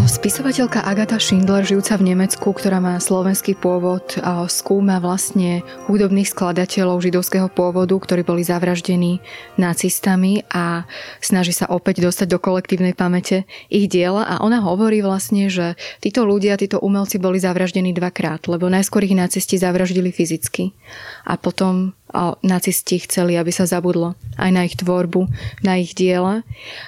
Spisovateľka Agata Schindler, žijúca v Nemecku, ktorá má slovenský pôvod, skúma vlastne hudobných skladateľov židovského pôvodu, ktorí boli zavraždení nacistami a snaží sa opäť dostať do kolektívnej pamäte ich diela. A ona hovorí vlastne, že títo ľudia, títo umelci boli zavraždení dvakrát, lebo najskôr ich nacisti zavraždili fyzicky a potom nacisti chceli, aby sa zabudlo aj na ich tvorbu, na ich diela.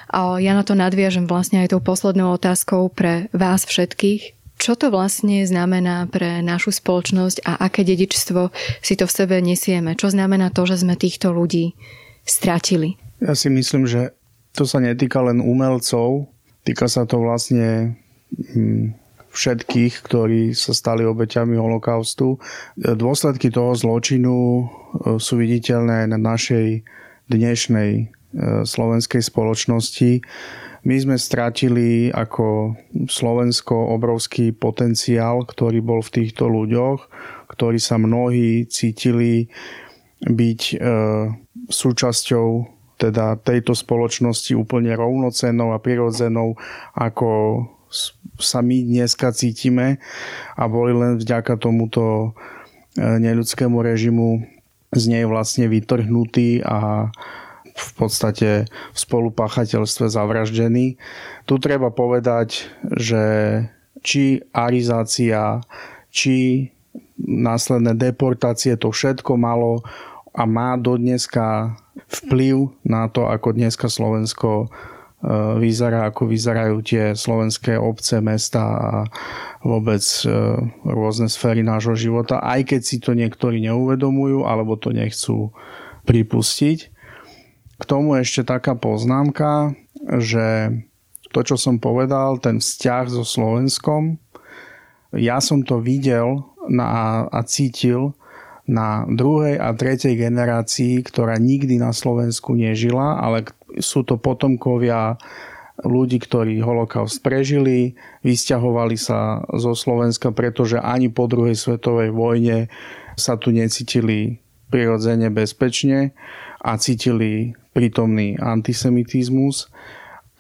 A ja na to nadviažem vlastne aj tou poslednou otázkou pre vás všetkých. Čo to vlastne znamená pre našu spoločnosť a aké dedičstvo si to v sebe nesieme? Čo znamená to, že sme týchto ľudí stratili? Ja si myslím, že to sa netýka len umelcov, týka sa to vlastne hm, všetkých, ktorí sa stali obeťami holokaustu. Dôsledky toho zločinu e, sú viditeľné na našej dnešnej e, slovenskej spoločnosti. My sme stratili ako Slovensko obrovský potenciál, ktorý bol v týchto ľuďoch, ktorí sa mnohí cítili byť e, súčasťou teda tejto spoločnosti úplne rovnocennou a prirodzenou ako sa my dneska cítime a boli len vďaka tomuto e, neľudskému režimu z nej vlastne vytrhnutí a v podstate v spolupáchateľstve zavraždení. Tu treba povedať, že či arizácia, či následné deportácie, to všetko malo a má do dneska vplyv na to, ako dneska Slovensko vyzerá, ako vyzerajú tie slovenské obce, mesta a vôbec e, rôzne sféry nášho života, aj keď si to niektorí neuvedomujú alebo to nechcú pripustiť. K tomu ešte taká poznámka, že to, čo som povedal, ten vzťah so Slovenskom, ja som to videl na, a cítil na druhej a tretej generácii, ktorá nikdy na Slovensku nežila, ale sú to potomkovia ľudí, ktorí holokaust prežili, vysťahovali sa zo Slovenska, pretože ani po druhej svetovej vojne sa tu necítili prirodzene bezpečne a cítili prítomný antisemitizmus.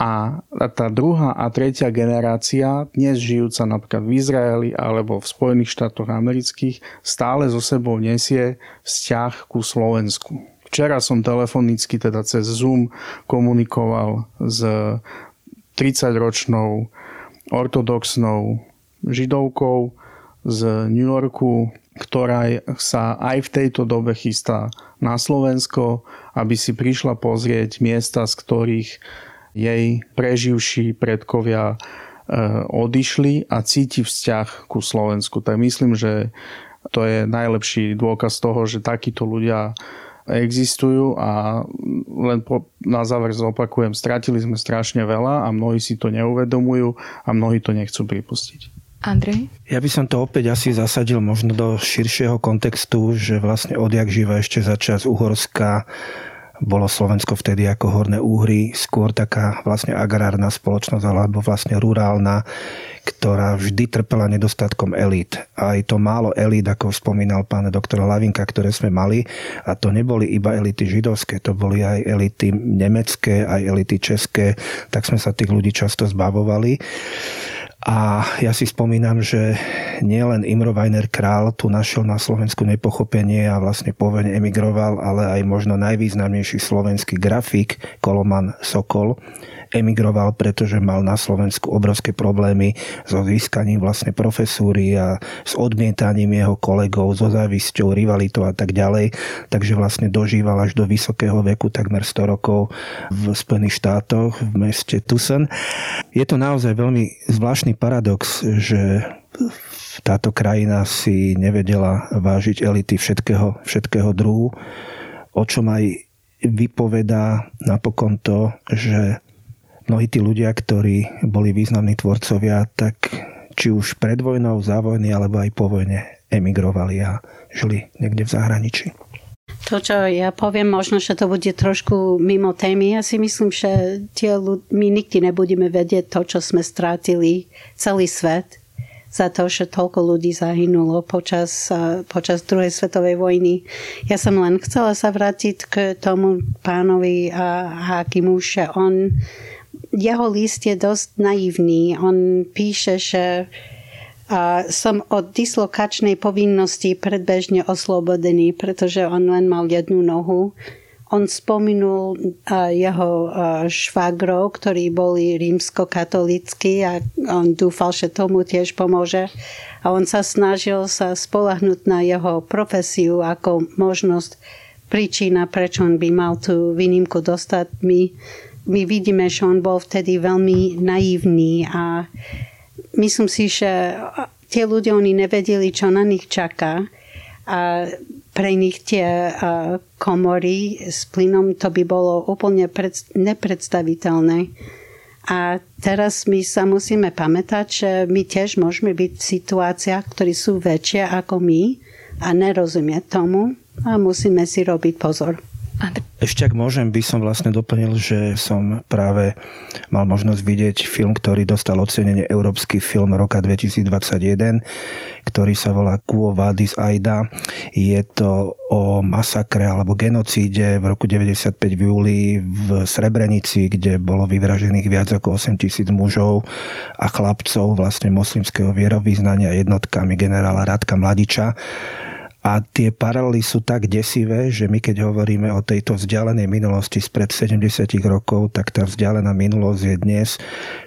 A tá druhá a tretia generácia, dnes žijúca napríklad v Izraeli alebo v Spojených štátoch amerických, stále so sebou nesie vzťah ku Slovensku. Včera som telefonicky, teda cez Zoom, komunikoval s 30-ročnou ortodoxnou židovkou z New Yorku, ktorá sa aj v tejto dobe chystá na Slovensko, aby si prišla pozrieť miesta, z ktorých jej preživší predkovia e, odišli a cíti vzťah ku Slovensku. Tak myslím, že to je najlepší dôkaz toho, že takíto ľudia existujú a len po, na záver zopakujem, stratili sme strašne veľa a mnohí si to neuvedomujú a mnohí to nechcú pripustiť. Andrej? Ja by som to opäť asi zasadil možno do širšieho kontextu, že vlastne odjak živa ešte za čas Uhorska bolo Slovensko vtedy ako Horné Úhry, skôr taká vlastne agrárna spoločnosť alebo vlastne rurálna, ktorá vždy trpela nedostatkom elít. Aj to málo elít, ako spomínal pán doktor Lavinka, ktoré sme mali, a to neboli iba elity židovské, to boli aj elity nemecké, aj elity české, tak sme sa tých ľudí často zbavovali. A ja si spomínam, že nielen Imro Weiner Král tu našiel na Slovensku nepochopenie a vlastne poveň emigroval, ale aj možno najvýznamnejší slovenský grafik Koloman Sokol, emigroval, pretože mal na Slovensku obrovské problémy so získaním vlastne profesúry a s odmietaním jeho kolegov, so závisťou, rivalitou a tak ďalej. Takže vlastne dožíval až do vysokého veku, takmer 100 rokov v Spojených štátoch, v meste Tucson. Je to naozaj veľmi zvláštny paradox, že táto krajina si nevedela vážiť elity všetkého, všetkého druhu, o čom aj vypovedá napokon to, že mnohí tí ľudia, ktorí boli významní tvorcovia, tak či už pred vojnou, za vojny, alebo aj po vojne emigrovali a žili niekde v zahraničí. To, čo ja poviem, možno, že to bude trošku mimo témy. Ja si myslím, že tie ľud- my nikdy nebudeme vedieť to, čo sme strátili celý svet za to, že toľko ľudí zahynulo počas, počas druhej svetovej vojny. Ja som len chcela sa vrátiť k tomu pánovi Hakimu, že on jeho list je dosť naivný. On píše, že som od dislokačnej povinnosti predbežne oslobodený, pretože on len mal jednu nohu. On spomenul jeho švagrov, ktorí boli rímsko-katolícky a on dúfal, že tomu tiež pomôže. A on sa snažil sa spolahnúť na jeho profesiu ako možnosť príčina, prečo on by mal tú výnimku dostať. My my vidíme, že on bol vtedy veľmi naivný a myslím si, že tie ľudia, oni nevedeli, čo na nich čaká a pre nich tie komory s plynom to by bolo úplne nepredstaviteľné. A teraz my sa musíme pamätať, že my tiež môžeme byť v situáciách, ktoré sú väčšie ako my a nerozumieť tomu a musíme si robiť pozor. Ešte ak môžem, by som vlastne doplnil, že som práve mal možnosť vidieť film, ktorý dostal ocenenie Európsky film roka 2021, ktorý sa volá Quo Vadis Aida. Je to o masakre alebo genocíde v roku 95 v júli v Srebrenici, kde bolo vyvražených viac ako 8 tisíc mužov a chlapcov vlastne moslimského vierovýznania jednotkami generála Radka Mladiča a tie paralely sú tak desivé, že my keď hovoríme o tejto vzdialenej minulosti spred 70 rokov, tak tá vzdialená minulosť je dnes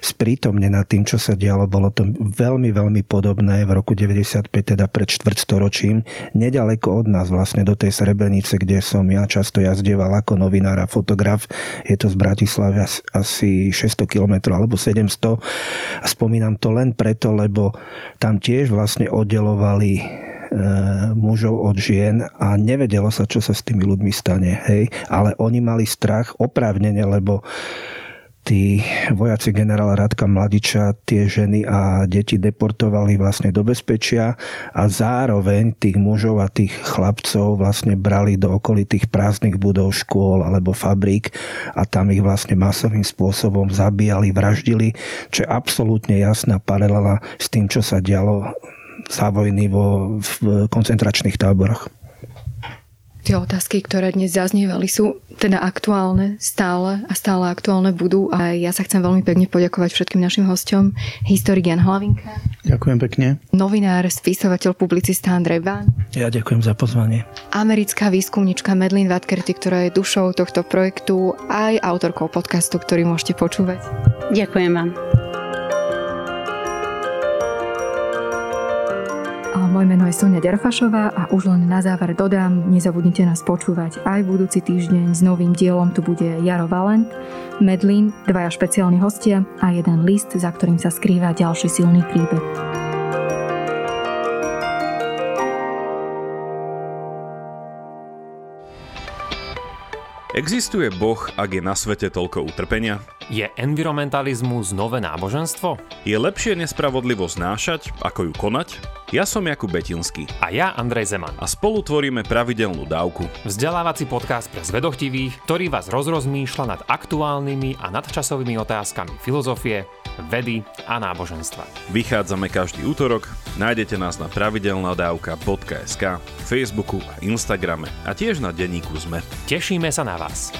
sprítomnená tým, čo sa dialo. Bolo to veľmi, veľmi podobné v roku 95, teda pred štvrtstoročím, nedaleko od nás vlastne do tej Srebrenice, kde som ja často jazdieval ako novinár a fotograf. Je to z Bratislavy asi 600 km alebo 700. A spomínam to len preto, lebo tam tiež vlastne oddelovali mužov od žien a nevedelo sa, čo sa s tými ľuďmi stane. Hej? Ale oni mali strach oprávnene, lebo tí vojaci generála Radka Mladiča tie ženy a deti deportovali vlastne do bezpečia a zároveň tých mužov a tých chlapcov vlastne brali do okolitých prázdnych budov škôl alebo fabrík a tam ich vlastne masovým spôsobom zabíjali, vraždili, čo je absolútne jasná paralela s tým, čo sa dialo za vojny vo, v koncentračných táboroch. Tie otázky, ktoré dnes zaznievali, sú teda aktuálne stále a stále aktuálne budú. A ja sa chcem veľmi pekne poďakovať všetkým našim hostom. Historik Jan Hlavinka. Ďakujem pekne. Novinár, spisovateľ, publicista Andrej Bán. Ja ďakujem za pozvanie. Americká výskumnička Medlin Vatkerty, ktorá je dušou tohto projektu, aj autorkou podcastu, ktorý môžete počúvať. Ďakujem vám. Moje meno je Sonia Ďarfašová a už len na záver dodám, nezabudnite nás počúvať aj budúci týždeň s novým dielom. Tu bude Jaro Valent, Medlin, dvaja špeciálni hostia a jeden list, za ktorým sa skrýva ďalší silný príbeh. Existuje Boh, ak je na svete toľko utrpenia? Je environmentalizmus nové náboženstvo? Je lepšie nespravodlivosť znášať, ako ju konať? Ja som Jakub Betinský. A ja Andrej Zeman. A spolu tvoríme pravidelnú dávku. Vzdelávací podcast pre zvedochtivých, ktorý vás rozrozmýšľa nad aktuálnymi a nadčasovými otázkami filozofie, vedy a náboženstva. Vychádzame každý útorok, nájdete nás na pravidelnadavka.sk, Facebooku a Instagrame a tiež na denníku ZME. Tešíme sa na vás.